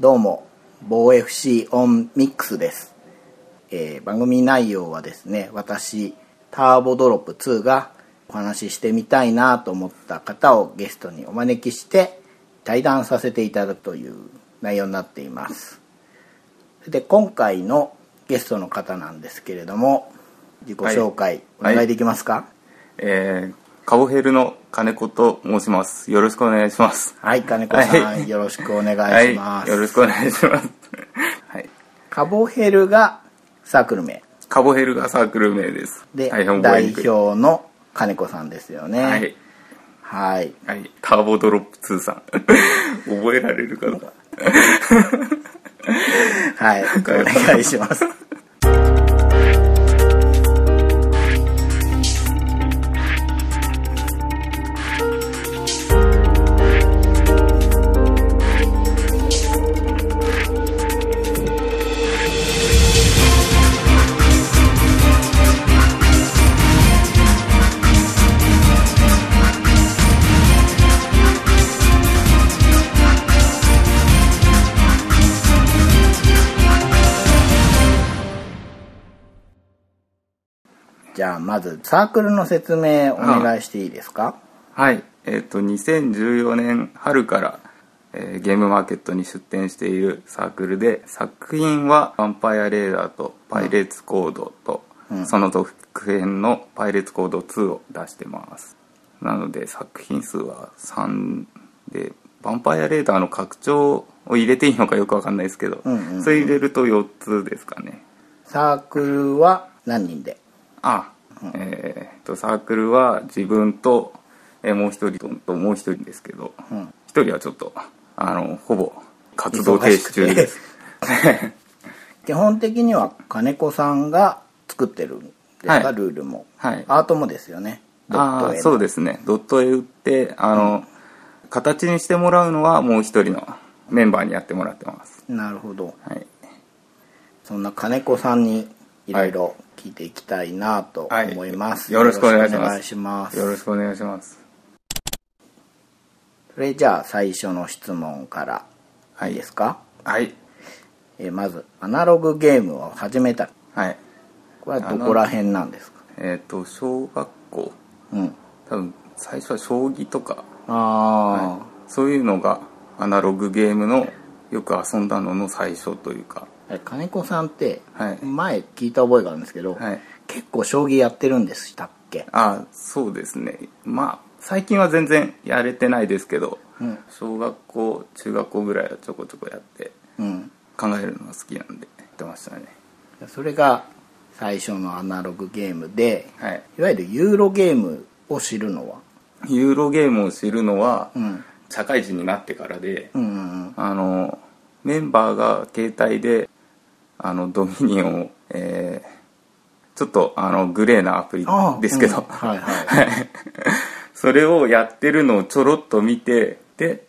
どうも、防 FC オンミックスです。えー番組内容はですね、私、ターボドロップ2がお話ししてみたいなと思った方をゲストにお招きして対談させていただくという内容になっています。で、今回のゲストの方なんですけれども、自己紹介おはい願いできますか？えー、カボヘルの金子と申します。よろしくお願いします。はい、金子さん、はいよろしくお願はいします。い、よろしくお願いします。はい。カボヘルがサークル名カボヘルがサークル名です。で、代表の金子さんですよね。はい。はい。はい。ターボドロップ2さん。覚えられるかな はい。お願いします。まず、サークルの説明お願いしていいですか？はい。えっ、と、2014年春から、えーゲームマーケットに出展しているサークルで、作品は、ヴァンパイアレーダーとパイレーツコードと、うんその続編のパイレーツコード2を出してます。なので、作品数は3で、ヴァンパイアレーダーの拡張を入れていいのかよくわかんないですけど、うんうんうんそれ入れると4つですかね。サークルは何人で？あ、えー、とサークルは自分と、えーもう一人とともう一人ですけどうん。一、人はちょっとあのほぼ活動停止中です基本的には金子さんが作ってるんですか、はいルールも。はいアートもですよね。ああそうでですねドット絵打ってあの、形にしてもらうのはもう一人のメンバーにやってもらってますす。なるほど。はいそんな金子さんにいろいろ聞いていきたいなとはい。思います。よろしくお願いします。よろくお願いします。よろしくお願いします。それじゃあ最初の質問からはい。いいですか、はい。えーまずアナログゲームを始めたはい。これはどこら辺なんですか？えっ、と小学校。うん。多分最初は将棋とか。あそういうのがアナログゲームのよく遊んだのの最初というか。あ、金子さんってはい。前聞いた覚えがあるんですけど、はい。結構将棋やってるんでしたっけ？あそうですね。まあ最近は全然やれてないですけど、うん。小学校中学校ぐらいはちょこちょこやってうん。考えるのが好きなんでやってましたね。それが最初のアナログゲームではい。いわゆるユーロゲームを知るのは？ユーロゲームを知るのは、うん。社会人になってからで、うんうん。あのメンバーが携帯であのドミニオンを、えーちょっとあのグレーなアプリですけど、うん。はいはい。はい。それをやってるのをちょろっと見てで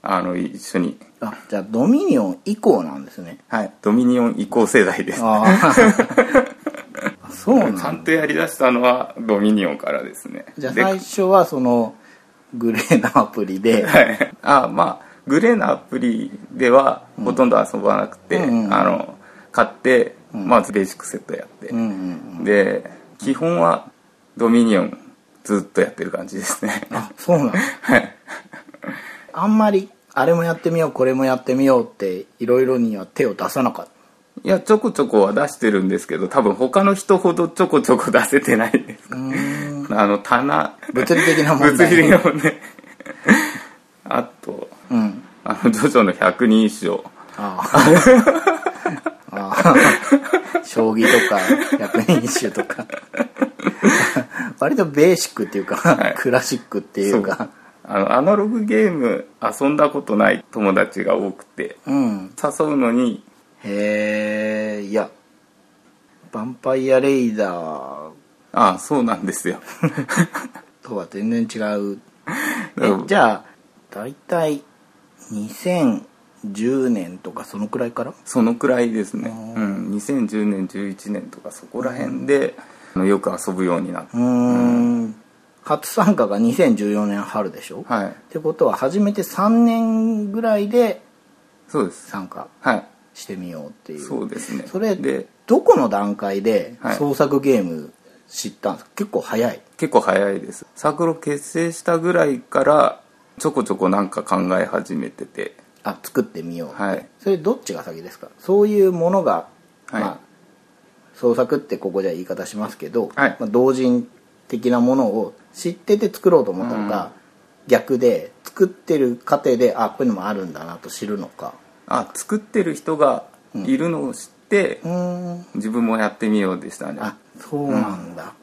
あの一緒に、あじゃあドミニオン以降なんですね。はい、ドミニオン移行世代です。そうなちゃんとやりだしたのはドミニオンからですね。でじゃあ最初はそのグレーなアプリで、はい、あまあグレーなアプリではほとんど遊ばなくて、うんうん。あの買って、まずベーシックセットやって、で基本はドミニオンずっとやってる感じですね。あそうなんだ はい。あんまりあれもやってみようこれもやってみようっていろいろには手を出さなかっいやちょこちょこは出してるんですけど多分他の人ほどちょこちょこ出せてないです。あの棚。物理的な問題。物理的な問題。あとうん。あのジョジョの百人一首ああああ 将棋とか百人一首とか。割とベーシックっていうか、い。クラシックっていうか。あのアナログゲーム遊んだことない友達が多くてうん。誘うのにへえいやヴァンパイアレイダー。ああそうなんですよ。とは全然違う。じゃあ大体2010年とかそのくらいから？そのくらいですね、うん、2010年11年とかそこら辺で、あのよく遊ぶようになってうーん。初参加が2014年春でしょ、っはい。てことは初めて3年ぐらいで参加はい。してみようっていう。そうですね。それでどこの段階ではい。創作ゲーム知ったんですか、結構早い。結構早いです。サークルを結成したぐらいからちょこちょこなんか考え始めててあ作ってみよう。はい。それどっちが先ですか？そういうものが、はい。まあ創作ってここでは言い方しますけど、はい。まあ、同人的なものを知ってて作ろうと思ったのか、逆で作ってる過程であこういうのもあるんだなと知るのか。あ作ってる人がいるのを知って、うーん。自分もやってみようでしたね。あそうなんだ。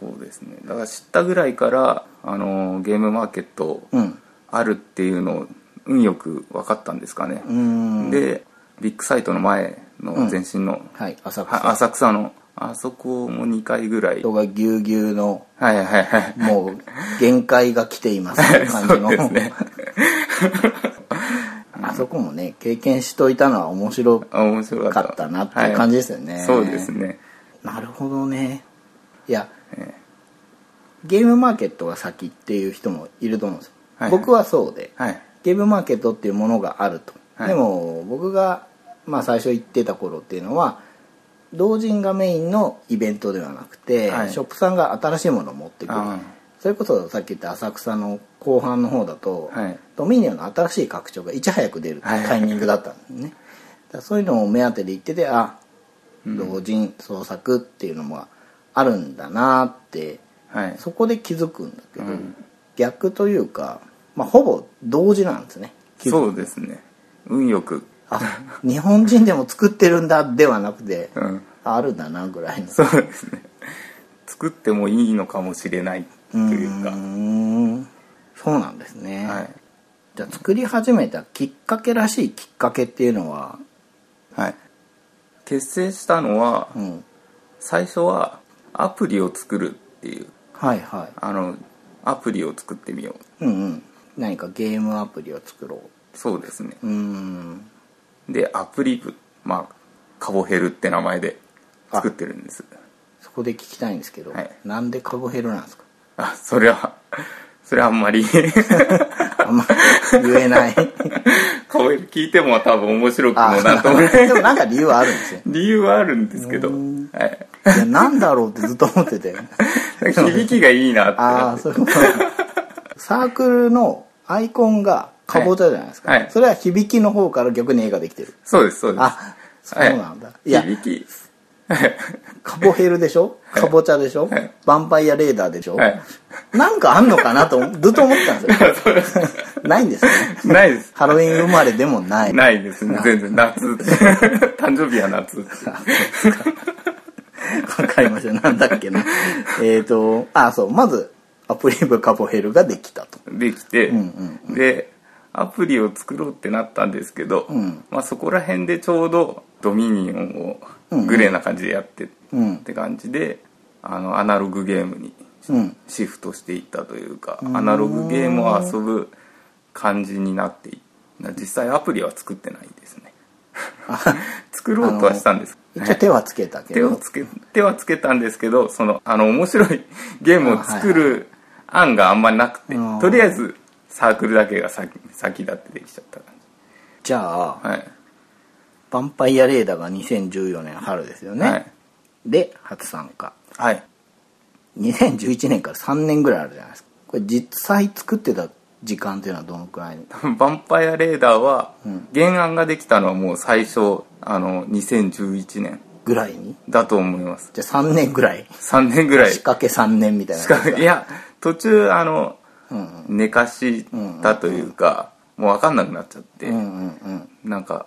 そうですね。だから知ったぐらいからあのゲームマーケットうん。あるっていうのを運よく分かったんですかね。うー、ん。でビッグサイトの前の前身の、はい浅は草浅草のあそこも2回ぐらい。人がぎゅうぎゅうのはいはいはい。もう限界が来ています。っ感じのですね。あそこもね経験しといたのは面白かったなっていう感じですよね。はい。そうですね。なるほどね。いやえゲームマーケットが先っていう人もいると思うんですよ、はい。僕はそうで。はいゲームマーケットっていうものがあると、はい。でも僕が、まあ、最初行ってた頃っていうのは同人がメインのイベントではなくて、はい。ショップさんが新しいものを持ってくる。あそれこそさっき言った浅草の後半の方だと、はい。ドミニオンの新しい拡張がいち早く出るはい。タイミングだったんですね、だそういうのを目当てで行っててあ同人創作っていうのもあるんだなってはい。そこで気づくんだけど、うん。逆というか、まあ、ほぼ同時なんですね。そうですね。運よく。あ日本人でも作ってるんだではなくて、うん。ああるんだなぐらいの。そうですね。作ってもいいのかもしれないというか。そうなんですね、はい。じゃあ作り始めたきっかけらしいきっかけっていうのは？はい。結成したのはうん。最初はアプリを作るっていう。はいはい。あのアプリを作ってみよう。うんうん何かゲームアプリを作ろそうですね。うん。でアプリ部まあカボヘルって名前で作ってるんです。そこで聞きたいんですけど、はい。なんでカゴヘルなんですか？あそれはそれはあんまり あんま言えない。カボヘル聞いても多分面白くもあなんともない。でもなんか理由はあるんですよ理由はあるんですけど、うん。はい、いやなんだろうってずっと思ってて。響きがいいなってああそういうこと。サークルのアイコンがかぼちゃじゃないですか、はい。はい。それは響きの方から逆に絵ができてる。そうですそうです。あそうなんだ、い、や響き。カボヘルでしょ？かぼちゃでしょ、はい。ヴァンパイアレーダーでしょ、はい。なんかあんのかなと ずっと思ってたんですよ。ないんですね。ないです。ハロウィン生まれでもない。ないですね。全然。夏。誕生日は夏わかりました。なんだっけな。えっとあそう。まずアプリブカボヘルができたと。できて、んでアプリを作ろうってなったんですけど、ん。まあ、そこら辺でちょうどドミニオンをグレーな感じでやってうん。って感じであのアナログゲームにうん。シフトしていったというか、アナログゲームを遊ぶ感じになってい実際アプリは作ってないですね。作ろうとはしたんです。一応手はつけたけど。手をつけ手はつけたんですけどそのあの面白いゲームを作る案があんまりなくて、うん。とりあえずサークルだけが先先立ってできちゃった感じ。ゃあ、じはい、ヴァンパイアレーダーが2014年春ですよね、はい。で初参加。はい。2011年から3年ぐらいあるじゃないですか。これ実際作ってた時間っていうのはどのくらい？多分ヴァンパイアレーダーは、原案ができたのはもう最初あの2011年ぐらいに？だと思いますじゃあ3年ぐらい？3年ぐらい。仕掛け3年みたいないや途中あのうん。寝かしたというか、もう分かんなくなっちゃって、うんうんうん。なんか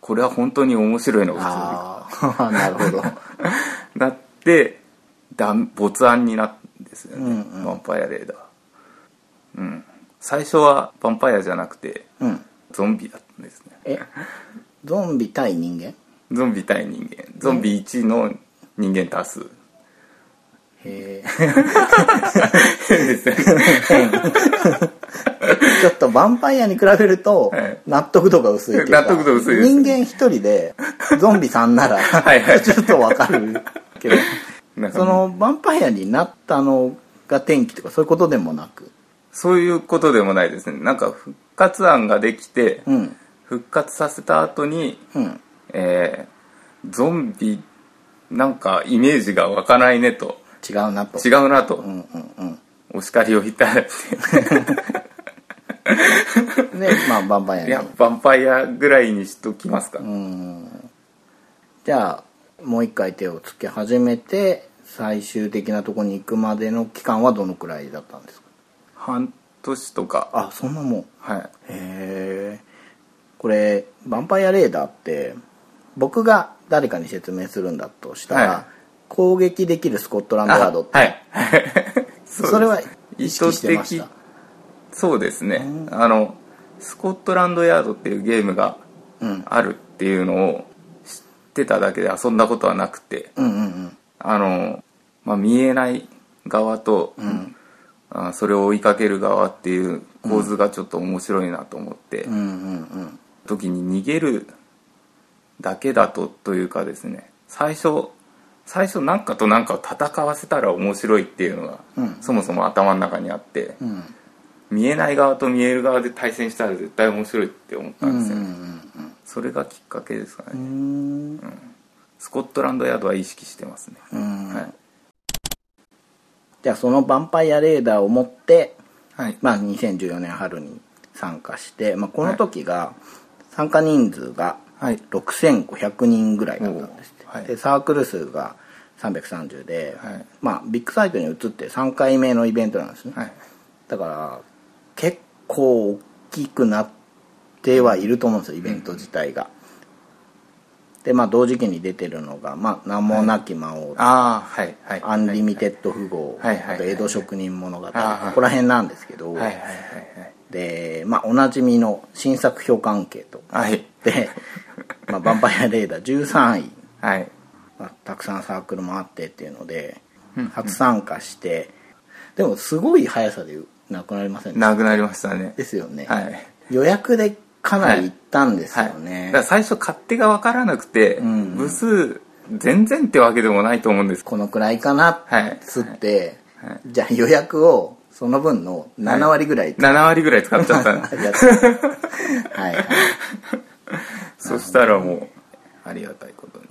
これは本当に面白いのがああ なるほど。なってだ没案になったんですよね、うん。ヴァンパイアレーダー。うん。最初はヴァンパイアじゃなくてうん。ゾンビだったんですね。えゾンビ対人間？ゾンビ対人間。ゾンビ1の人間多数。へえ変ですよね。ちょっとヴァンパイアに比べるとはい。納得度が薄い納得度薄い人間一人でゾンビさんならちょっとわかるけど。そのヴァンパイアになったのが転機とかそういうことでもなく？そういうことでもないですね。なんか復活案ができて、うん。復活させた後に、うんえーゾンビなんかイメージが湧かないねと。違うなと。違うなと、うんうんうん。お叱りをいただいてでまあバンパイアに。いやヴァンパイアぐらいにしときますか、うん。じゃあもう一回手をつけ始めて最終的なところに行くまでの期間はどのくらいだったんですか？半年とか。あそんなもん。はい。へえこれ「ヴァンパイアレーダー」って僕が誰かに説明するんだとしたら、はい。攻撃できるスコットランドヤードって、はい。そう それは意識してました。そうですね。あのスコットランドヤードっていうゲームがうん。あるっていうのを知ってただけで遊んだことはなくて。うんうんあの、まあ、見えない側と、あそれを追いかける側っていう構図がちょっと面白いなと思って、うんうんうん。時に逃げるだけだとというかですね最初最初何かと何かを戦わせたら面白いっていうのが、うん。そもそも頭の中にあって、うん。見えない側と見える側で対戦したら絶対面白いって思ったうんんですよ、うんそれがきっかけですかね、うん。スコットランドヤードは意識してますね、うん。はい、じゃあそのヴァンパイアレーダーを持って、はい。まあ、2014年春に参加して、まあ、この時が参加人数がはい6500人ぐらいだったんですって、はい。でサークル数が330で、はい。まあ、ビッグサイトに移って3回目のイベントなんですね、はい。だから結構大きくなってはいると思うんですよイベント自体が、でまあ同時期に出てるのが「まあ、名もなき魔王」ああはいはい。アンリミテッド富豪」はいはい。はいあと江戸職人物語」ここら辺なんですけど、はいはいはいでまあおなじみの新作評価アンケート。はいはい。で、まあ、ヴァンパイアレーダー13位、はい。まあ、たくさんサークルもあってっていうので初参加してでもすごい速さでなくなりませんでした？なくなりましたね。ですよね、はい。予約でかなり行ったんですよはい、ね、だから最初勝手が分からなくて、ん。部数全然ってわけでもないと思うんです。このくらいかな？はい。っつって、はい。じゃあ予約をその分の7割ぐらい、7割ぐらい使っちゃった。はいはい そしたらもうありがたいことに。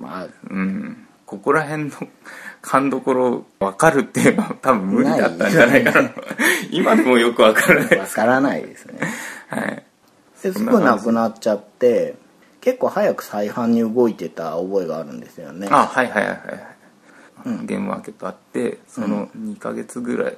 まあうん。ここら辺の勘どころ分かるっていうのは多分無理だったんじゃないかな。今でもよく分からない。わからないですね。はい。ですぐなくなっちゃって結構早く再販に動いてた覚えがあるんですよね。あはいはいはいはい、ゲームマーケットあってその2ヶ月ぐらい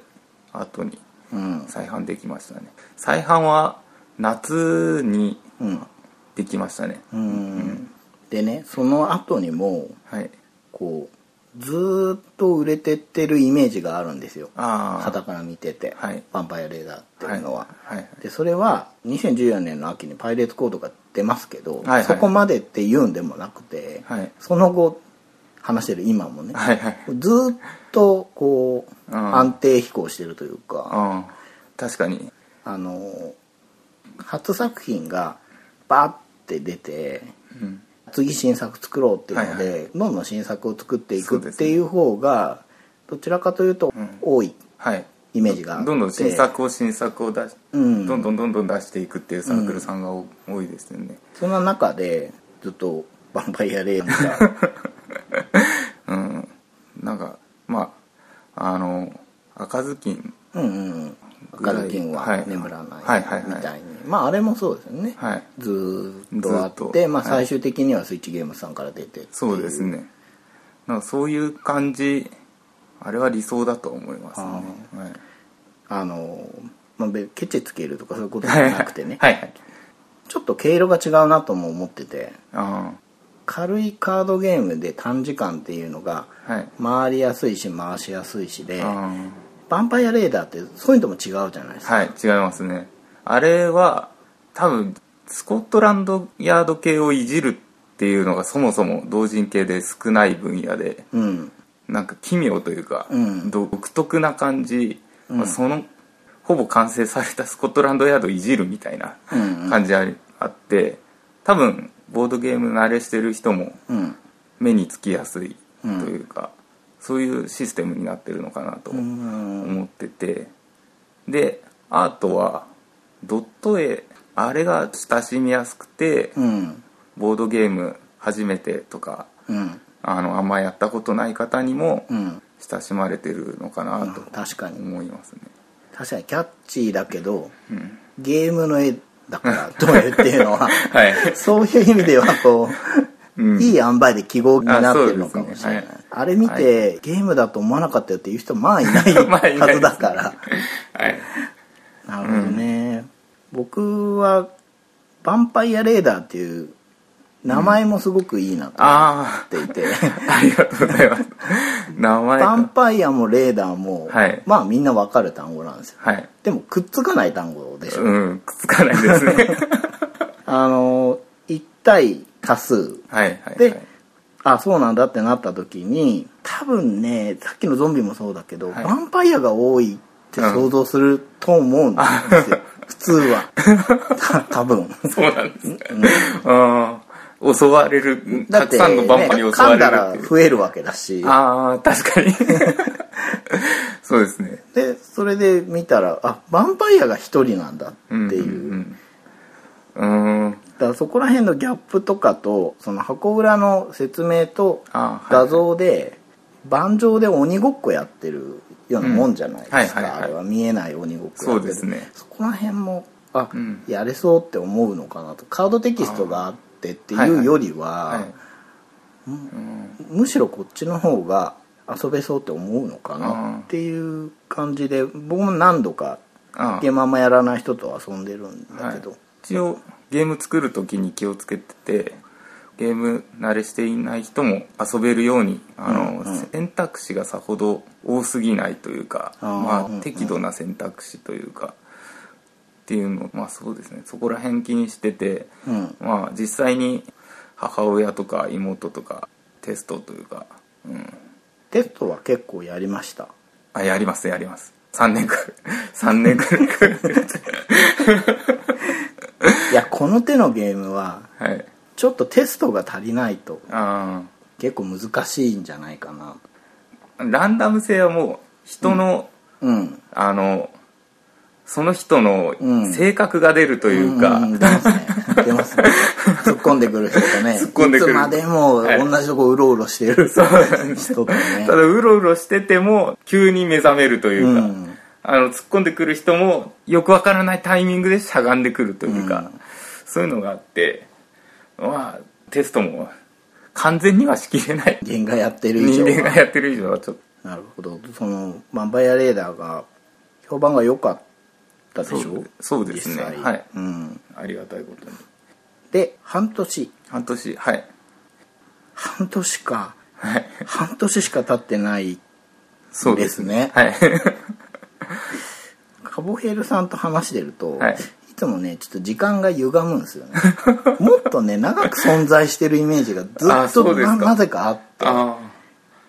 後にうん。再販できましたね。再販は夏にうん。できましたね。うん。でねその後にもはい。こうずーっと売れてってるイメージがあるんですよ。ああ肌から見てて、はい。ヴァンパイアレーダーっていうのは、はい。はい。でそれは2014年の秋にパイレーツコードが出ますけど、はいはい。そこまでって言うんでもなくて、はい。その後話してる今もね、はいはい。ずーっとこう、うん。安定飛行してるというか、ああ確かに。あの初作品がバーって出てうん。次新作作ろうっていうので、はいどんどん新作を作っていくっていう方がどちらかというとん。多いはい。イメージがあって。どんどん新作を新作を出し、うん。どんどんどんどん出していくっていうサークルさんがお多いですよね。その中でずっと「ヴァンパイアレーダー うん。なんかまああの赤ずきん」うんうん赤ずきんは眠らないはいはいはい。みたいにまああれもそうですよね、はい。ずーっとあってと。まあ、はい。最終的にはスイッチゲームさんから出てそうですね。なんかそういう感じあれは理想だと思いますね。はい。あの、まあ、べケチつけるとかそういうことじゃなくてね。はい。はい。ちょっと毛色が違うなとも思ってて。あ軽いカードゲームで短時間っていうのが回りやすいし回しやすいしであヴァンパイアレーダーってそういうのも違うじゃないですか、あはい違いますねあれは多分スコットランドヤード系をいじるっていうのがそもそも同人系で少ない分野でうん。なんか奇妙というか、うん。独特な感じ、うん。まあそのほぼ完成されたスコットランドヤードをいじるみたいな感じありあって多分ボードゲーム慣れしてる人もうん。目につきやすいというか、そういうシステムになってるのかなとうん。思ってて。でアートはドット絵あれが親しみやすくて、うん。ボードゲーム初めてとかうん。あのあんまやったことない方にもうん。親しまれてるのかなと確かに。思いますね、確かにキャッチーだけどうん、ゲームの絵だからどういうっていうのは はい。そういう意味ではこう、うん。いい塩梅で記号になってるのかもしれない。あ,、ね。はいれ見て、ゲームだと思わなかったよっていう人まあいない はずだから。はい。なるほどね、僕は「ヴァンパイアレーダー」っていう名前もすごくいいなと思あっていて、あ ありがとうございます。名前ヴァンかパイアもレーダーも、はい。まあみんなわかる単語なんですよ。はい。でもくっつかない単語でしょ、うん。くっつかないですね。あの1対多数。はいはいはい。で、あそうなんだってなった時に多分ねさっきのゾンビもそうだけど、はい。ヴァンパイアが多いって想像すると思うんですよ、普通は。た多分。そうなんです。ね、ああ襲われるたくさんのバンパにね、襲われる噛んだら増えるわけだし。ああ確かに。そうですね。でそれで見たらあヴァンパイアが一人なんだっていう,、うんうんだからそこら辺のギャップとかとその箱裏の説明と画像で盤上で鬼ごっこやってるようなもんじゃないですか、あれは見えない鬼ごっこやってる。そね。そこら辺もあ、うん。やれそうって思うのかなと。カードテキストがあってってはいはいいうよりは、はい。むしろこっちの方が遊べそうって思うのかあなーっていう感じで僕も何度かゲームあんまやらない人と遊んでるんだけど、一応ゲーム作る時に気をつけててゲーム慣れしていない人も遊べるようにあの、うんうん。選択肢がさほど多すぎないというかまあ適度な選択肢というかっていうのまあそうですね。そこら辺気にしてて、うん。まあ実際に母親とか妹とかテストというか、うん、テストは結構やりました？あやりますやります。3年くらい。3年くらい。いやこの手のゲームははいちょっとテストが足りないと。あ結構難しいんじゃないかな。あランダム性はもう人の、うん。あのその人のうん性格が出るというか、ん。ん。出ますね。出ますね。突っ込んでくる人とね。突っ込んでくる。いつまでもはい同じとこうろうろしてる人とね。ただうろうろしてても急に目覚めるというか、うん。あの突っ込んでくる人もよくわからないタイミングでしゃがんでくるというか、うん。そういうのがあってまあテストも完全にはしきれない。人間がやってる以上は人間がやってる以上はちょっと。なるほど。そのヴァンパイアレーダーが評判が良かったでしょ？そうですね。はい。うん、ありがたいことに。で半年。半年はい。半年か。はい。半年しか経ってないそうですね。はい。カボヘルさんと話してると、はいい、つもねちょっと時間が歪むんですよね。もっとね長く存在してるイメージがずあっとななぜかあって。あ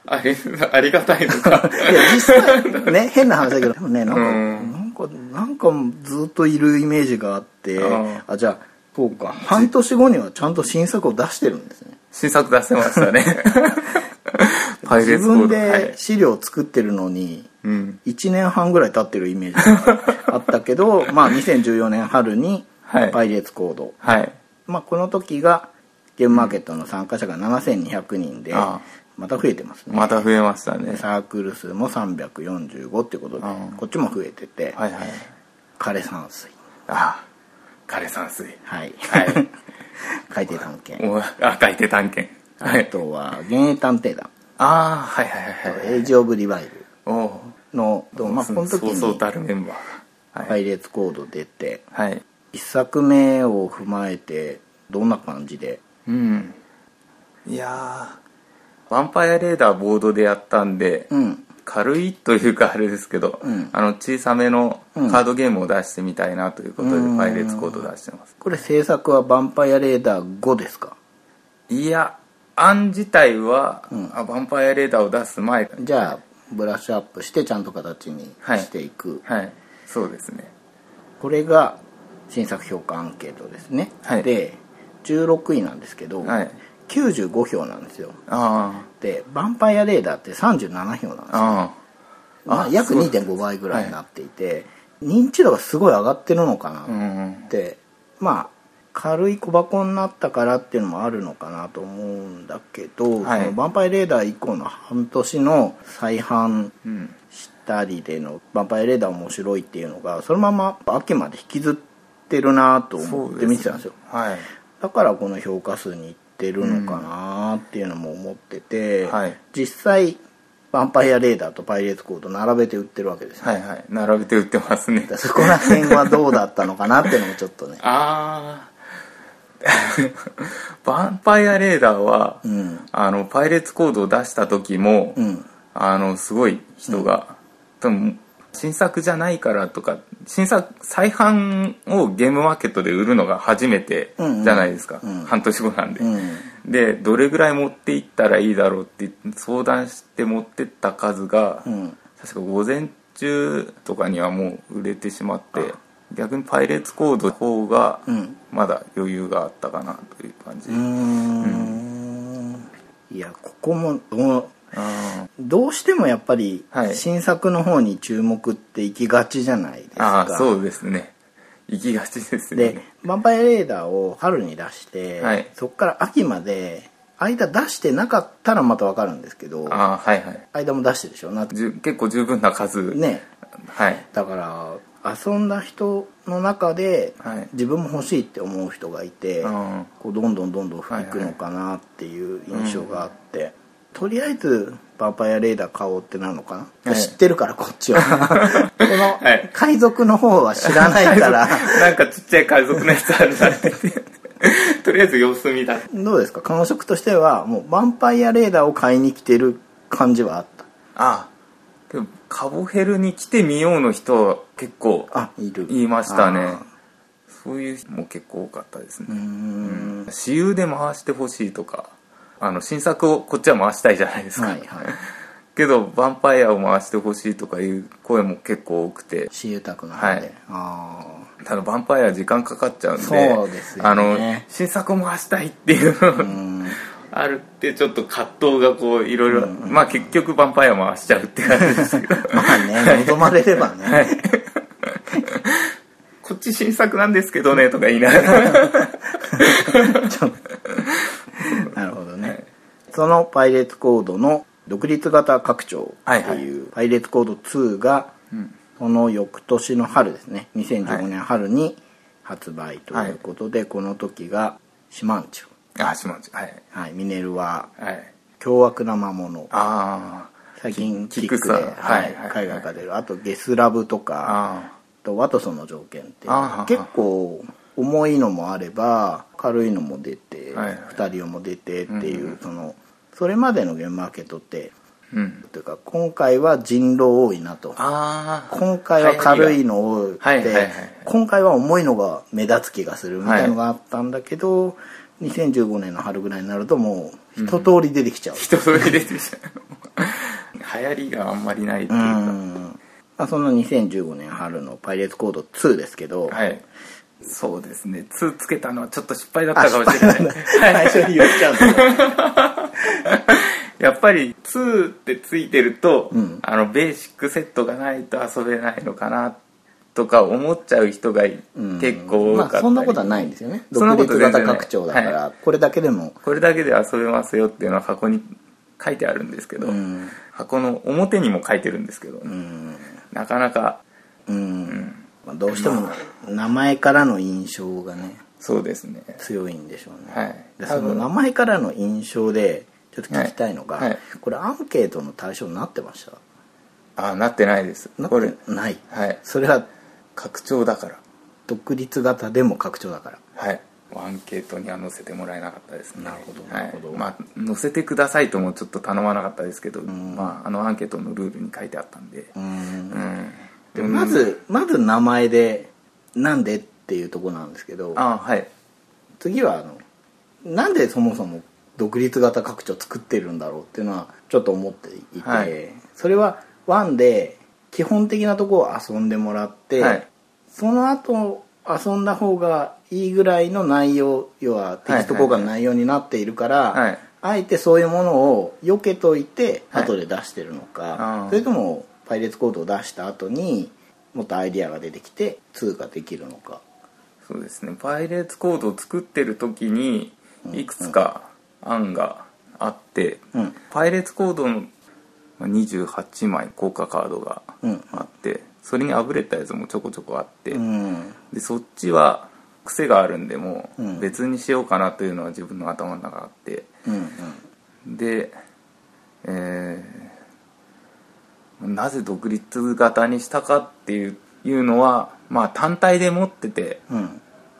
あありありがたいのか。いや実際ね 変な話だけどでもねなんか、うん。なんかなんかずっといるイメージがあってああじゃあそうか。半年後にはちゃんと新作を出してるんですね。新作出せましたね。自分で資料を作ってるのにうん。1年半ぐらい経ってるイメージが あったけどまあ2014年春にはい。パイレーツコード、はい。まあ、この時がゲームマーケットの参加者が7200人でまた増えてますね。また増えましたね。サークル数も345ってことでこっちも増えててはいはい枯山水。ああ。枯山水。はい、はい。海底探検。おあ海底探検。はあいとは「幻影探偵団。ああはいはいはい」はい。エイジ・オブ・リバイおおブ」の、まあ、この時そうそうにたるメンバーが。はい、パイレーツコード出てはい、一作目を踏まえてどんな感じで？うん。いやーヴァンパイアレーダーボードでやったんで、うん。軽いというかあれですけど、うん。あの小さめのうん。カードゲームを出してみたいなということで、うん。パイレーツコード出してます。これ制作は「ヴァンパイアレーダー5」ですか？いや案自体は、うん。あヴァンパイアレーダーを出す前じゃあブラッシュアップしてちゃんと形にはいしていく、はい。そうですね。これが新作評価アンケートですね、はい。で16位なんですけど、はい。95票なんですよ。あでヴァンパイアレーダーって37票なんですよ。ああまあ、約そう2.5倍ぐらいになっていて、認知度がすごい上がってるのかなあうんってまあ軽い小箱になったからっていうのもあるのかなと思うんだけど、はい。そのヴァンパイアレーダー以降の半年の再販うん。したりでのヴァンパイアレーダー面白いっていうのがそのまま秋まで引きずってるなと思って見てたんですよ。はい。だからこの評価数にいってるのかなっていうのも思ってて、はい。実際ヴァンパイアレーダーとパイレーツコード並べて売ってるわけですよ、はいはい。並べて売ってますね。そこら辺はどうだったのかなっていうのもちょっとね。ああ ヴァンパイアレーダーは、うん。あのパイレーツコードを出した時も、うん。あのすごい人が、多分新作じゃないからとか新作再販をゲームマーケットで売るのが初めてじゃないですか、うん。うん半年後なんで、うん。でどれぐらい持っていったらいいだろうって相談して持ってった数が、うん。確か午前中とかにはもう売れてしまって逆にパイレーツコードの方がうん。まだ余裕があったかなという感じ、うーん。いやここもどうあどうしてもやっぱりはい。新作の方に注目っていきがちじゃないですーあかーそうですね。行きがちですよでね。ヴァンパイアレーダーを春に出して、はい。そこから秋まで間出してなかったらまた分かるんですけどああはいはい。間も出してるでしょな結構十分な数。ね。はい。だから遊んだ人の中ではい自分も欲しいって思う人がいて、うん。こうどんどんどんどん増えていくのかなっていう印象があって、とりあえずヴァンパイアレーダー買おうってなるのかな、はい知ってるからこっちは。このはい。海賊の方は知らないから。なんかちっちゃい海賊のやつあるなって。とりあえず様子見だ。どうですか？感触としてはもうヴァンパイアレーダーを買いに来てる感じはあった。あでもカボヘルに来てみようの人は結構あいる。言いましたね。あそういう人も結構多かったですね。ーうーん。私有で回してほしいとかあの新作をこっちは回したいじゃないですか、はいはい。けどヴァンパイアを回してほしいとかいう声も結結構多くて。私有宅なので、はい。あただヴァンパイアは時間かかっちゃうんでそうですよね。あの新作を回したいっていうのあるってちょっと葛藤がこういろいろまあ結局ヴァンパイア回しちゃうって感じですけど。まあね望まれればね、は いこっち新作なんですけどねとか言いながら。なるほどね、そのパイレーツコードの独立型拡張ってはいい。うパイレーツコード2がうん。その翌年の春ですね。2015年春に発売ということで、この時がシマンチュ、あ島内はい。はい、ミネルははい。凶悪な魔物。あ最近キキックで、はいはいはい海外が出る。あとゲスラブとあかあとワトソンの条件って結構重いのもあれば軽いのも出て、はいはい。2人用も出てっていう、うんそのそれまでのゲームマーケットってあうん。というか今回は人狼多いなと。ああ今回は軽いの多くて、はいはいはい今回は重いのが目立つ気がするみたいのがあったんだけど、2015年の春ぐらいになるともう一通り出てきちゃう、人それ出てきちゃう。流行りがあんまりないっていううかん。まあ、その2015年春の「パイレーツコード2」ですけど、はい。そうですね。2つけたのはちょっと失敗だったかもしれない。最初に言っちゃうんだやっぱり2ってついてると、うん。あのベーシックセットがないと遊べないのかなとか思っちゃう人が結構多かったり、まあそんなことはないんですよね。独立型拡張だから、はこれだけでも。これだけで遊べますよっていうのは箱に書いてあるんですけど、うん。箱の表にも書いてるんですけど、うん。なかなかうん、まあ、どうしても名前からの印象がねそうですね。強いんでしょうね、はい。でその名前からの印象でちょっと聞きたいのが、はい。はいこれアンケートの対象になってました？あなってないです。なっこれてない。はい。それは拡張だから。独立型でも拡張だから。はい。アンケートには載せてもらえなかったですね。なるほどはないるほど。まあ載せてくださいともちょっと頼まなかったですけど、ん。まああのアンケートのルールに書いてあったんで。うん。うん。でまずまず名前でなんでっていうところなんですけどあはい。次はあのなんでそもそも独立型拡張作ってるんだろうっていうのはちょっと思っていて、はい。それは1で基本的なところを遊んでもらって、はい。その後遊んだ方がいいぐらいの内容要はテキスト交換の内容になっているから、はいあえてそういうものを避けといてはい。後で出してるのか、それともパイレーツコードを出した後にもっとアイディアが出てきて2ができるのか。そうですね。パイレーツコードを作ってる時にいくつか案があって、うん。パイレーツコード28枚効果カードがうん。あってそれにあぶれたやつもちょこちょこあって、うん。でそっちは癖があるんでもううん。別にしようかなというのは自分の頭の中あってうんで、えーなぜ独立型にしたかっていういうのはまあ単体で持ってて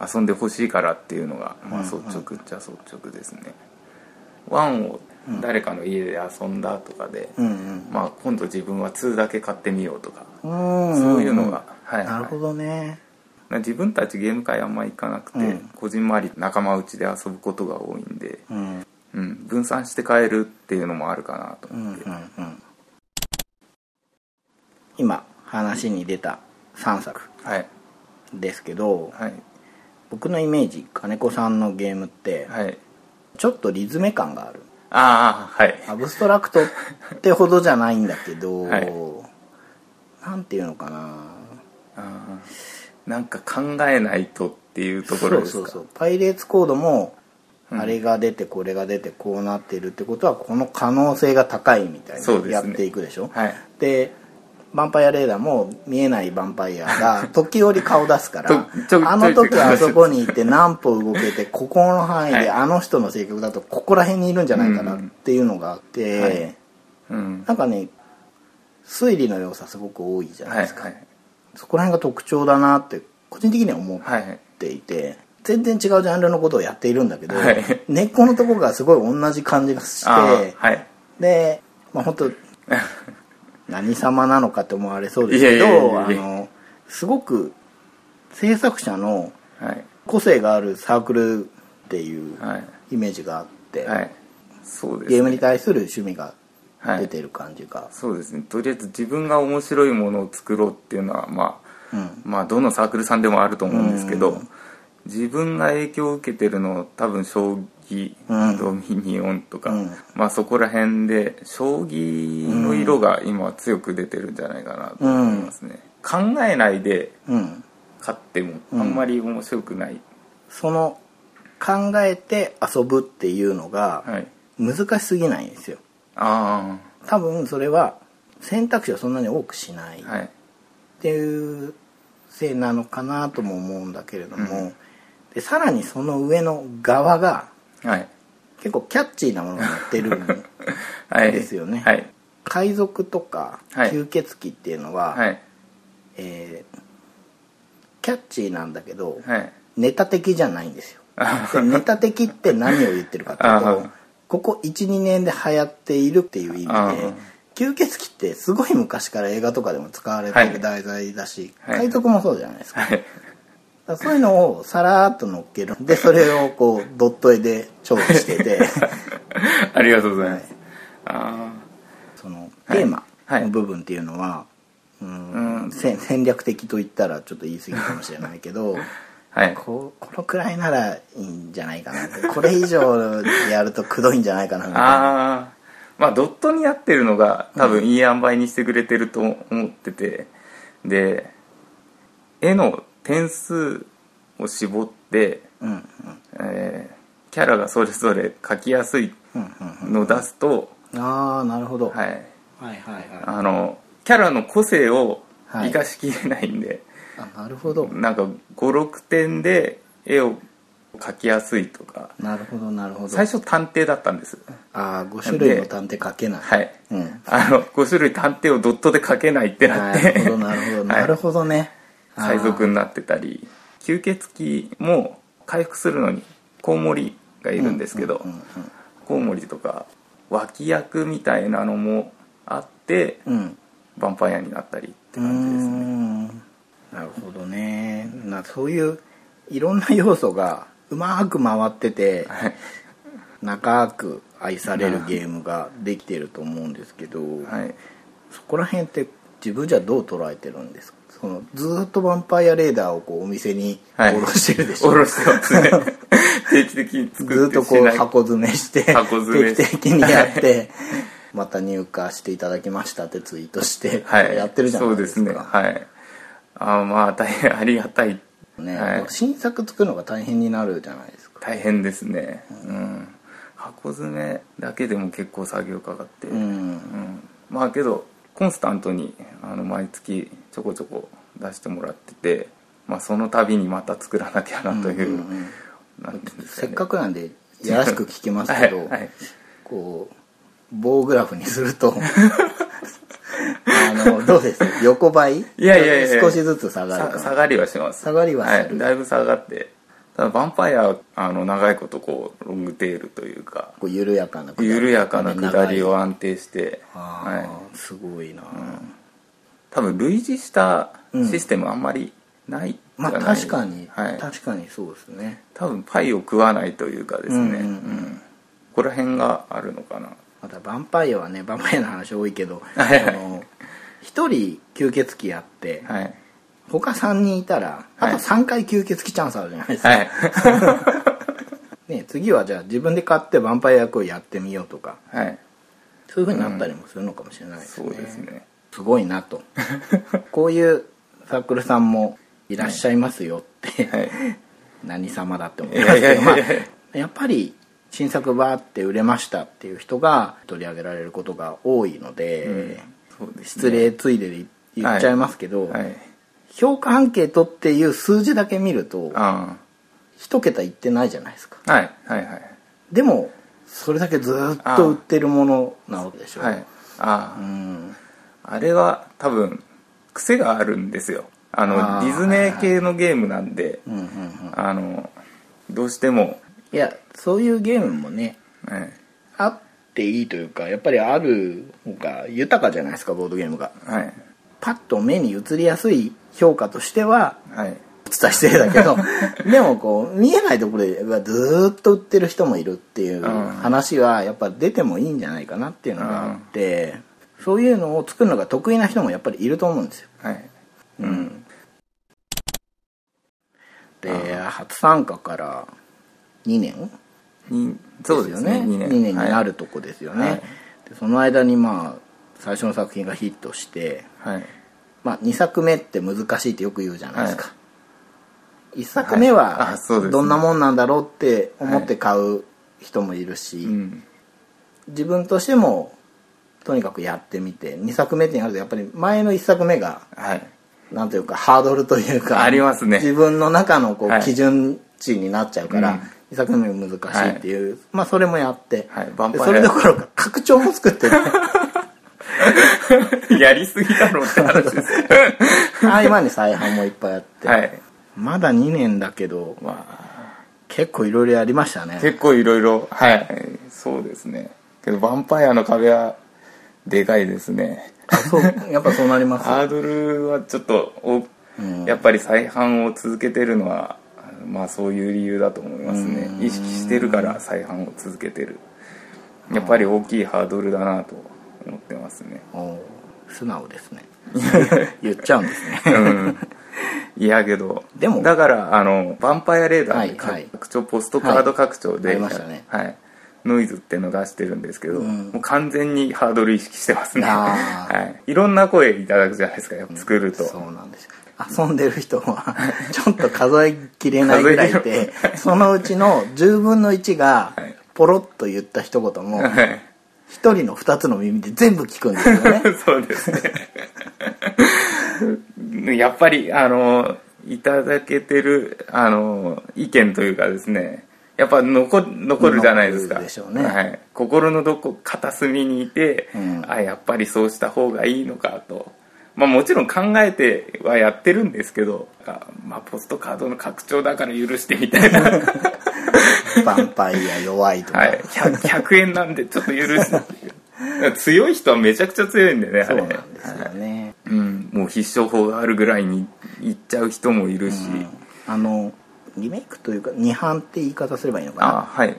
遊んでほしいからっていうのが、まあ、率直っちゃ率直ですね。ワンを誰かの家で遊んだとかで、まあ、今度自分は2だけ買ってみようとか、うんそういうのが、はいはい。なるほどね。自分たちゲーム会あんま行かなくて、うん。こじんまり仲間内で遊ぶことが多いんで、うん。うん、分散して買えるっていうのもあるかなと思って、うん今話に出た3作はい。ですけどはい。僕のイメージ金子さんのゲームってはい。ちょっとリズメ感があるああはい。アブストラクトってほどじゃないんだけど、はい。なんていうのかな。なんか考えないとっていうところですか？そうそうそう。パイレーツコードもうん。あれが出てこれが出てこうなってるってことはこの可能性が高いみたいそうですね。にやっていくでしょ？はい。でヴァンパイアレーダーも見えないヴァンパイアが 時折顔出すからあの時あそこにいて何歩動けて ここの範囲はい。であの人の性格だとここら辺にいるんじゃないかなっていうのがあって、はい。うん。なんかね推理の要素すごく多いじゃないですか、はいはい。そこら辺が特徴だなって個人的には思はいっていて、全然違うジャンルのことをやっているんだけど、はい。根っこのところがすごい同じ感じがしてはい。でまあ本当 何様なのかって思われそうですけどあのすごく制作者のはい。個性があるサークルっていうはい。イメージがあって、はい。そうです、ね、ゲームに対する趣味がはい。出てる感じが、そうですね。とりあえず自分が面白いものを作ろうっていうのはまあうん。まあどのサークルさんでもあると思うんですけど、うん。自分が影響を受けてるの多分将棋、うん。ドミニオンとか、うん。まあそこら辺で将棋の色が今強く出てるんじゃないかなと思いますね、考えないでうん。勝ってもあんまり面白くない、その考えて遊ぶっていうのがはい。難しすぎないんですよ。あ多分それは選択肢をそんなに多くしない。っていうせいなのかなとも思うんだけれども、うん。でさらにその上の側がはい。結構キャッチーなものが載ってるん はい。ですよね。はい。海賊とかはい。吸血鬼っていうのは、はい。えーキャッチーなんだけど、はい。ネタ的じゃないんですよ。ネタ的って何を言ってるかっていうあとー。ここ12年で流行っているっていう意味あでー。吸血鬼ってすごい昔から映画とかでも使われてる題材だし、はい。海賊もそうじゃないですか,、はいそういうのをさらっと乗っけるでそれをこう ドット絵で調理してて。ありがとうございます、あそのはいテーマはい。の部分っていうのは、うんうん。せ戦略的と言ったらちょっと言い過ぎかもしれないけどあ はい。ここのくらいならいいんじゃないかなって。これ以上やるとくどいんじゃないかなみたいな。ああまあドットにやってるのが多分いい塩梅にしてくれてると思ってて。で絵の点数を絞って、うんうん。えーキャラがそれぞれ描きやすいうんのを出すと、ああなるほど、はい、はいはいはい。あのキャラの個性をはい。生かしきれないんで、あなるほど。なんか56点で絵を描きやすいとか。なるほどなるほど。最初探偵だったんです。ああ5種類の探偵書けない。はい。うん。あの5種類探偵をドットで描けないってななって。るほどなるほど。なるほど ね、海賊になってたり吸血鬼も回復するのにコウモリがいるんですけど、コウモリとか脇役みたいなのもあってうん。うんヴァンパイアになったりって感じですね。ん。なるほどね。なそういういろんな要素がうまく回っててはい。長く愛されるゲームができてると思うんですけど、はい。そこら辺って自分じゃどう捉えてるんですか？そのずーっとヴァンパイアレーダーをこうお店にはい。卸してるでしょ、おろしてますね。定期的にず作っとこう箱詰めして箱詰め。定期的にやってまた入荷していただきましたってツイートして、はい。やってるじゃないですか。そうですね。はい。あまあ大変ありがたい。ね、はい。新作作るのが大変になるじゃないですか。大変ですね。うん。箱詰めだけでも結構作業かかってうん。うん。まあけどコンスタントにあの毎月ちょこちょこ出してもらってて、まあ、その度にまた作らなきゃなという,、せっかくなんでやらしく聞きますけど、はいはい。こう棒グラフにすると あのどうです？横ばい？いやいやいや少しずつ下がる下がりはします。下がりはする。い、だいぶ下がってただヴァンパイアはあの長いことこうロングテールというかこう緩やかな緩やかな下りを安定して、あはい、ーすごいな、多分類似したシステムあんまりないじゃまあ確かに、はい、確かにそうですね。多分パイを食わないというかですね、うんうんうん。うん。ここら辺があるのかな。またヴァンパイアはねヴァンパイアの話多いけど一人吸血鬼やって、はい他3人いたらあとはい3回吸血鬼チャンスあるじゃないですか、はい。ね、次はじゃあ自分で買ってヴァンパイア役をやってみようとか。はい。そういう風になったりもするのかもしれないですそうね、ですね。すごいなと。こういうサークルさんもいらっしゃいますよって、はい。何様だって思いますけどまあやっぱり新作バーって売れましたっていう人が取り上げられることが多いので、そうです失礼ついでで言っちゃいますけど、はい評価アンケートっていう数字だけ見るとあ一桁いってないじゃないですか。あはいはいはい。でもそれだけずっと売ってるものなわけでしょ。はいああ、うん。あれは多分癖があるんですよ。あのディズネー系のゲームなんで、あのどうしても、いやそういうゲームもねねあっていいというかやっぱりある方が豊かじゃないですかボードゲームが。はいパッと目に映りやすい評価としてははい。お伝え失礼だけど でもこう見えないところでずーっと売ってる人もいるっていううん。話はやっぱ出てもいいんじゃないかなっていうのがあってそういうのを作るのが得意な人もやっぱりいると思うんですよ。はい。うん。で初参加から2年にそうですね2 2年。年になはい。るとこですよね、はい。でその間にまあ最初の作品がヒットして、はい。まあ、2作目って難しいってよく言うじゃないですか、1作目ははい。あそうですね。どんなもんなんだろうって思って買う人もいるし、うん。自分としてもとにかくやってみて2作目ってなるとやっぱり前の1作目がはい。なんというかハードルというかありますね。自分の中のこう、はい。基準値になっちゃうから、うん。2作目難しいっていう、まあそれもやって、はい。それどころか拡張も作ってる やりすぎだろうって話です合間に再販もいっぱいあって、はい。まだ2年だけどまあ結構いろいろやりましたね。結構いろいろはい。そうですね。けどヴァンパイアの壁はでかいですね。あそうやっぱそうなります？ハードルはちょっとおうん。やっぱり再販を続けてるのはまあそういう理由だと思いますね。うん。意識してるから再販を続けてる。やっぱり大きいハードルだなと思ってますね。素直ですね。言っちゃうんですね。うん。いやけどでもだからあのヴァンパイアレーダーではいはい。拡張ポストカード拡張で、はいね。はい。ノイズっていうのを出してるんですけど、うん。もう完全にハードル意識してますね、はい、いろんな声いただくじゃないですか作ると、そうなんです。よ遊んでる人は ちょっと数えきれないぐらいでそのうちの10分の1がはい。ポロッと言った一言もはい一人の二つの耳で全部聞くんですよね。そうですね。やっぱりあのいただけてるあの意見というかですね。やっぱ残残るじゃないですか。残るでしょうね。はい、心のどこ片隅にいて、うん。あやっぱりそうした方がいいのかと。まあもちろん考えてはやってるんですけどあまあポストカードの拡張だから許してみたいな ヴァンパイア弱いとか、はい。100, 100円なんでちょっと許す。っていう強い人はめちゃくちゃ強いんでねあそうれなんですよね、うん、もう必勝法があるぐらいに行っちゃう人もいるし、あのリメイクというか二版って言い方すればいいのかあなはい。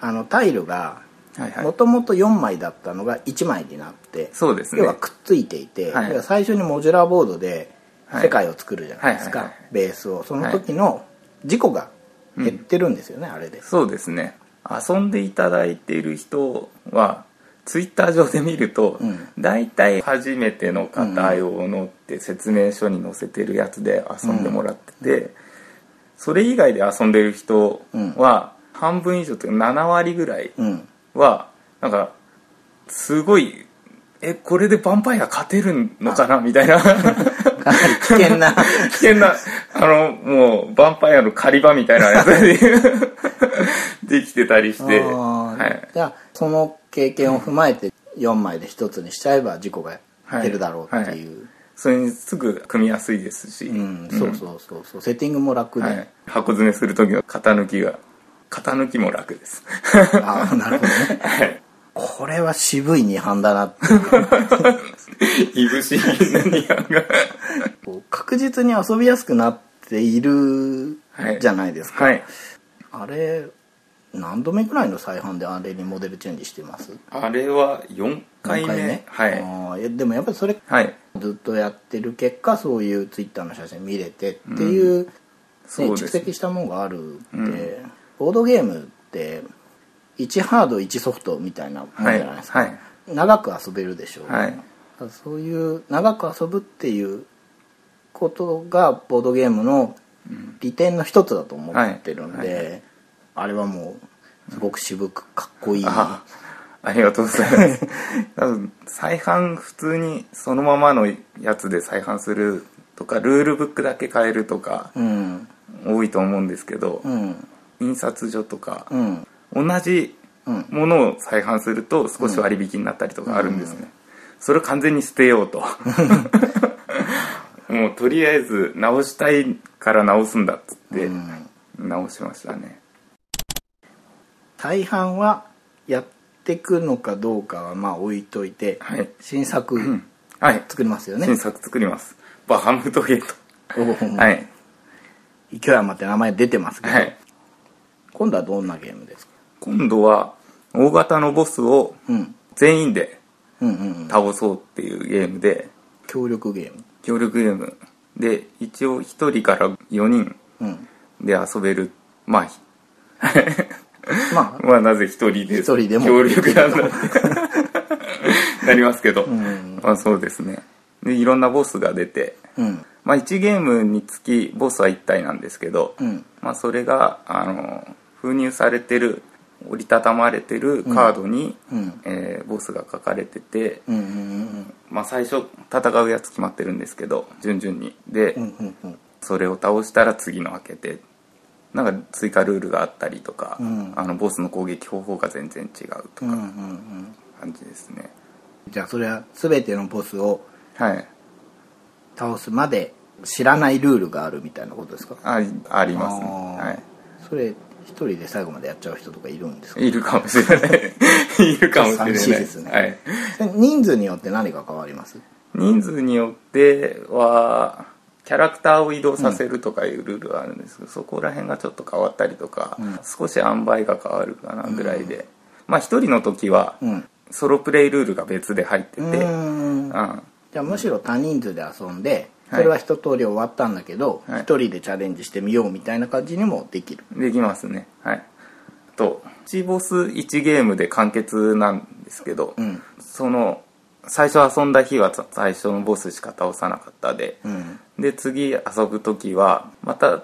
あのタイルがはいはい。もともと4枚だったのが1枚になってそうですね。要はくっついていて、はい。最初にモジュラーボードではい。世界を作るじゃないですか、はいはいはい。ベースを。その時の事故が減ってるんですよね、あれで。そうですね。遊んでいただいている人はツイッター上で見ると、うん。大体初めての方用のって説明書に載せてるやつで遊んでもらってて、それ以外で遊んでる人は半分以上というか7割ぐらいうん。はなんかすごいえこれでヴァンパイア勝てるのかなみたいな かなり危険な。危険なあのもうヴァンパイアの狩り場みたいなやつで できてたりして、はい、じゃあその経験を踏まえて4枚で1つにしちゃえば事故が減るだろうっていう、それにすぐ組みやすいですし、うんそうそうそうそう。セッティングも楽で、はい、箱詰めする時の型抜きが型抜きも楽です。ああなるほどね。はい。これは渋い2班だなってい ぶし銀な二班が確実に遊びやすくなっているはいじゃないですか、はい。あれ何度目くらいの再販であれにモデルチェンジしてます？あれは4回目。何はい。でもやっぱりそれはい。ずっとやってる結果そういうツイッターの写真見れてっていう,、ねそうです蓄積したものがあるって、うん。ボードゲームって1ハード1ソフトみたいなもんじゃはいないですか、はい。長く遊べるでしょう、はい。そういう長く遊ぶっていうことがボードゲームの利点の一つだと思ってるんで、はい。はあれはもうすごく渋くかっこいい、あありがとうございます。多分再販普通にそのままのやつで再販するとかルールブックだけ変えるとかうん。多いと思うんですけど、うん。印刷所とかう、ん。同じうん。ものを再販すると少し割引になったりとかあるんですね、それを完全に捨てようと もうとりあえず直したいから直すんだっつってうん。直しましたね、大半はやってくのかどうかはまあ置いといて、はい。新作うん。はい。作りますよね。新、作作ります。バハムトゲー。トはい。勢い余って名前出てますけど、はい。今度はどんなゲームですか、今度は大型のボスをうん、全員でうんうんうん。倒そうっていうゲームで。協力ゲーム協力ゲーム。で一応1人から4人うん。で遊べる。まあまあ。まあなぜ一人で一人でも。協力なんだってなりますけど、ん。まあそうですね。でいろんなボスが出て。うん。まあ1ゲームにつきボスは1体なんですけど、うん。まあそれがあの封入されてる折りたたまれてるカードに、うんえーボスが書かれてて、うんうんうんまあ最初戦うやつ決まってるんですけど順々に。で、うんうんうん。それを倒したら次の開けてなんか追加ルールがあったりとか、うん。あのボスの攻撃方法が全然違うとかうんうんうん。感じですね、じゃあそれは全てのボスをはい。倒すまで知らないルールがあるみたいなことですか？あありますね。はそれ一人で最後までやっちゃう人とかいるんですか？いいるかもしれない。いるかもしれない。寂しいですね。はい、人数によって何が変わります？人数によってはキャラクターを移動させるとかいうルールがあるんですけど、そこら辺がちょっと変わったりとか、うん。少し塩梅が変わるかなぐらいで、まあ一人の時はうん。ソロプレイルールが別で入ってて、うーん。うん。じゃあむしろ多人数で遊んではいそれは一通り終わったんだけど一、はい。人でチャレンジしてみようみたいな感じにもできる。できますね。はい。と1ボス1ゲームで完結なんですけど、うん。その最初遊んだ日は最初のボスしか倒さなかったで、うん。で次遊ぶ時はまた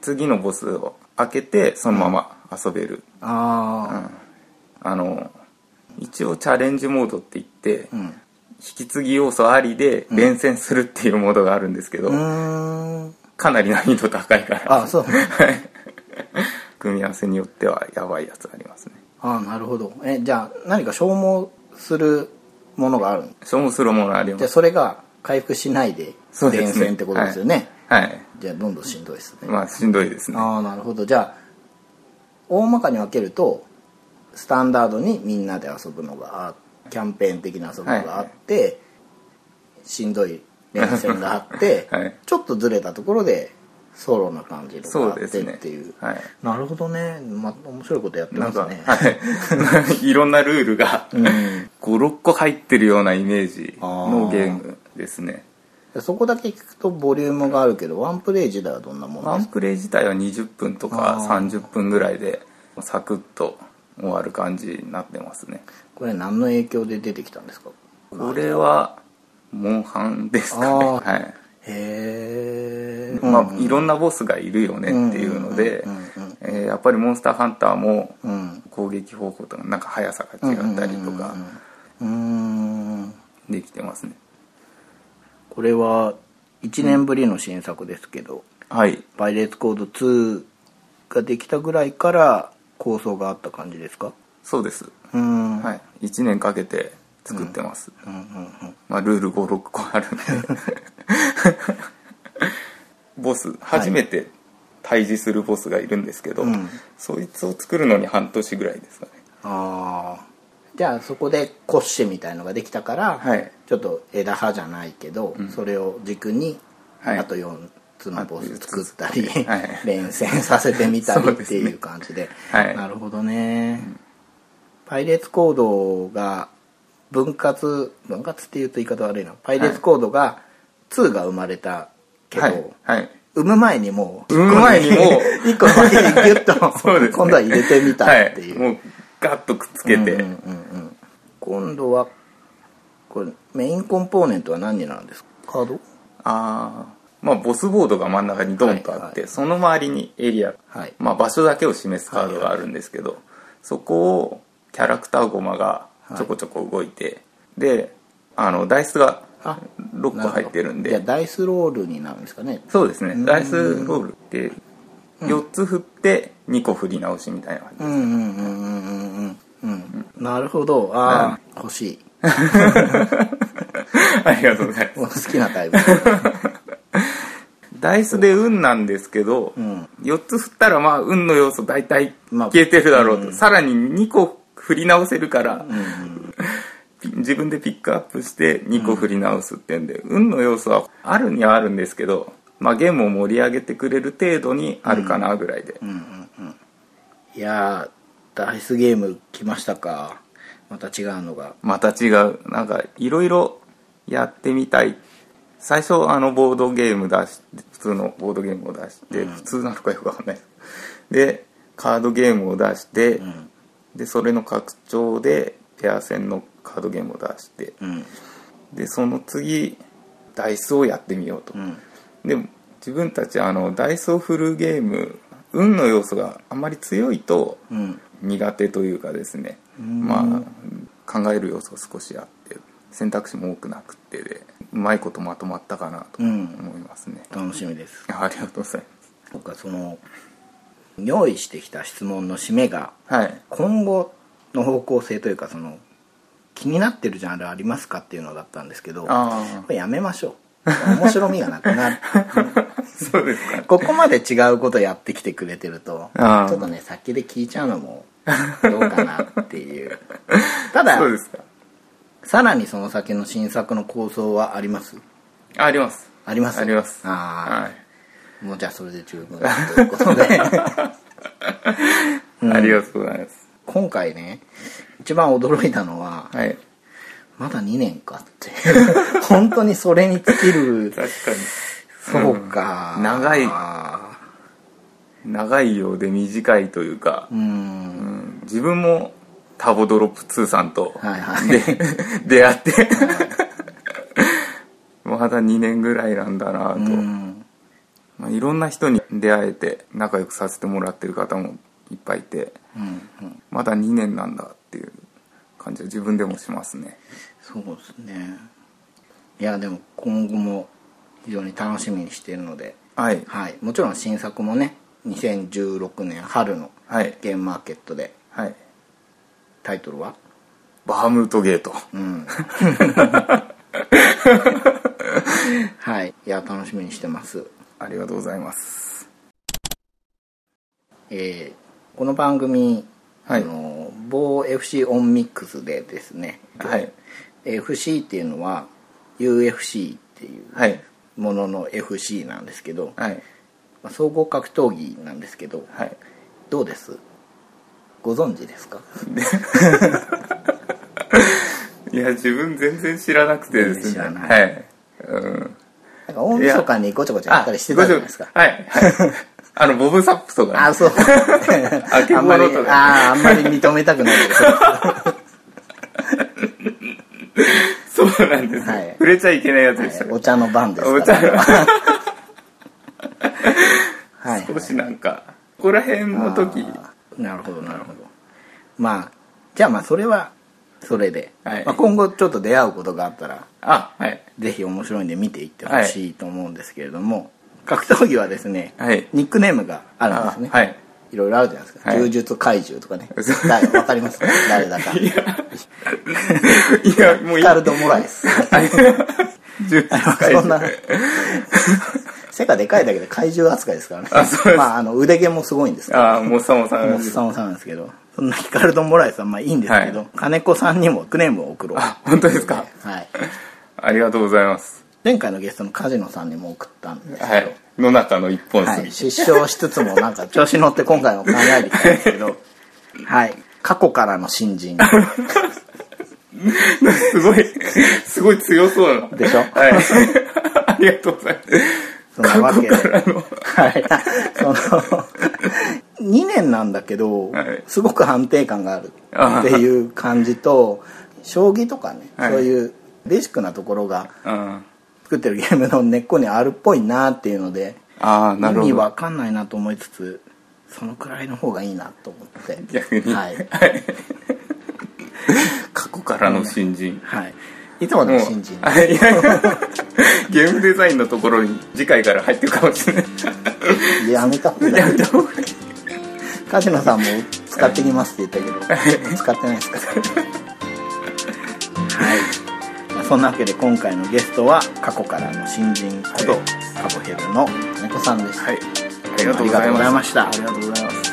次のボスを開けてそのまま遊べる、ああの一応チャレンジモードって言って、あうん引き継ぎ要素ありで連戦するっていうモードがあるんですけど、かなり難易度高いから。あそう。組み合わせによってはやばいやつありますね。あなるほど。えじゃあ何か消耗するものがあるん消耗するものありじゃあますそれが回復しないで連戦ってことですよね。はい。じゃあどんどんしんどいですね、まあしんどいですね。ああなるほど。じゃあ大まかに分けるとスタンダードにみんなで遊ぶのがあキャンペーン的な遊ぶのがあって、しんどい連戦があって、はい。ちょっとずれたところでソロな感じのがあってそうですね。っていうはい。なるほどね、ま、面白いことやってますね。はい、いろんなルールがうん。56個入ってるようなイメージのゲームですね。そこだけ聞くとボリュームがあるけどワンプレイ自体はどんなものですか？ワンプレイ自体は20分とかあー。30分ぐらいでサクッと終わる感じになってますねこれ何の影響で出てきたんですか？これはモンハンですかね。はい。へえまあ、いろんなボスがいるよねっていうのでやっぱりモンスターハンターもうん。攻撃方法とかなんか速さが違ったりとかうーん。できてますね。これは1年ぶりの新作ですけど、はい。パイレーツコード2ができたぐらいから構想があった感じですか？そうです、うーん。はい、1年かけて作ってます、うん。うん。うん。まあ、ルール56個あるんで。ボス初めて対峙するボスがいるんですけど、うん。そいつを作るのに半年ぐらいですかね。ああじゃあそこでコッシェみたいのができたから、はい。ちょっと枝葉じゃないけど、それを軸に、はい。あと4つのボス作ったり、はい。連戦させてみたりっていう感じで。はい。なるほどね、パイレーツコードが分割分割っていうと言い方悪いな。パイレーツコードが2が生まれたけど、はい。はい。産む前にもう産む前にもう一個だけギュッと ね。今度は入れてみたっていう、はい、もうガッとくっつけて、うんうんうんうん。今度はこれメインコンポーネントは何になるんですか？カード？ああまあボスボードが真ん中にドンとあって、はいはい。その周りにエリア、はい。まあ、場所だけを示すカードがあるんですけど、そこをキャラクターゴマがちょこちょこ動いて、であのダイスがあ6個入ってるんで。じゃあダイスロールになるんですかね。そうですね。ダイスロールって4つ振って2個振り直しみたいな感じうんうんうんうんうんうんうん。なるほど。ああ欲しい。ありがとうございもうます好きなタイプ。ダイスで運なんですけど、ん。4つ振ったらまあ運の要素大体まあ消えてるだろうと、さらに2個振り直せるから、ピ 自分でピックアップして2個振り直すってんで、運の要素はあるにはあるんですけど、まあ、ゲームを盛り上げてくれる程度にあるかなぐらいで、いやーダイスゲーム来ましたか。また違うのが。また違う。なんかいろいろやってみたい。最初あのボードゲーム出して普通のボードゲームを出して、普通なのかよくわかんない。でカードゲームを出して、でそれの拡張でペア戦のカードゲームを出してうん。でその次ダイスをやってみようと、うん。でも自分たちあのダイスを振るゲーム運の要素があんまり強いとうん。苦手というかですね、まあ考える要素が少しあって選択肢も多くなくってでうまいことまとまったかなとうん。思いますね、楽しみです。ありがとうござい僕はその用意してきた質問の締めがはい。今後の方向性というかその気になってるジャンルありますかっていうのだったんですけどやめましょう。面白みがなくなる。あ そうですか。ここまで違うことやってきてくれてるとちょっとね先で聞いちゃうのもどうかなっていう。たださらにその先の新作の構想はあります？あります。あります？あります。ああ、はいもうじゃあそれで十分ということで。ありがとうございます。今回ね一番驚いたのは、はい。まだ2年かっていう。本当にそれに尽きる。確かそうか、うん。長い。長いようで短いというか。ーう、ん。うん。自分もターボドロップ2さんとはいはい。で出会って。まだ2年ぐらいなんだなと、うんまあ、いろんな人に出会えて仲良くさせてもらってる方もいっぱいいてうんうんまだ2年なんだっていう感じは自分でもしますね。そうですね。いやでも今後も非常に楽しみにしているので、はい。はい、もちろん新作もね2016年春のはい。ゲームマーケットではい。タイトルは？バハムートゲート。うん。はい。いや楽しみにしてますありがとうございます。えーこの番組、はい。あの某 FC オンミックスでですね、はい。FC っていうのは UFC っていうはい。ものの FC なんですけど、はい。まあ総合格闘技なんですけどはい。どうです？ご存知ですか？いや自分全然知らなくてですね。はい、晦日にごちゃごちゃやったりしてたじゃないですか。あはい、はい、あのボブサップとかね、あそう。あけぼあんまりのとかあーあんまり認めたくないけど そうなんです、はい。触れちゃいけないやつでしたお茶の番ですお茶のはいはい。少しなんかここら辺の時。なるほどなるほど。まあじゃあまあそれはそれで、はい。まあ、今後ちょっと出会うことがあったらあはい。ぜひ面白いんで見ていってほしいと思うんですけれども、格闘技はですね、はい。ニックネームがあるんですね、あはい。いろいろあるじゃないですか、はい。柔術怪獣とかね。わかります？か誰だか。いや。もういい。リカルド・モラエス。10回そんな。背がでかいだけで怪獣扱いですからね。まああの腕毛もすごいんですけど。ああもうさもさんもっさもさなんですけどそんなヒカルド・モラエスはまあいいんですけど、はい。金子さんにもクネームを送ろう。あ本当ですか？はい。ありがとうございます。前回のゲストの梶野さんにも送ったんですけど、はい。の中の一本はい、杉失笑しつつもなんか調子乗って今回も考えてきたんですけど。はい。過去からの新人。すごいすごい強そうな。でしょ？はい。ありがとうございます。そんなわけで。過去からの。はい。その2年なんだけど、はい。すごく安定感があるっていう感じと将棋とかね、はい。そういうベーシックなところがうん。作ってるゲームの根っこにあるっぽいなっていうのでああなるほど。意味わかんないなと思いつつそのくらいの方がいいなと思って。逆に。はい、過去からの新人。はい、いつもの新人？あいや ゲームデザインのところに次回から入ってるかもしれない。やめた方がいい。やめた方がいい梶野さんも使ってきますって言ったけど使ってないですか？らはい、まあ、そんなわけで今回のゲストは過去からの新人こと、はい。カボヘルの金子さんでした、はい。ありがとうございました。ありがとうございます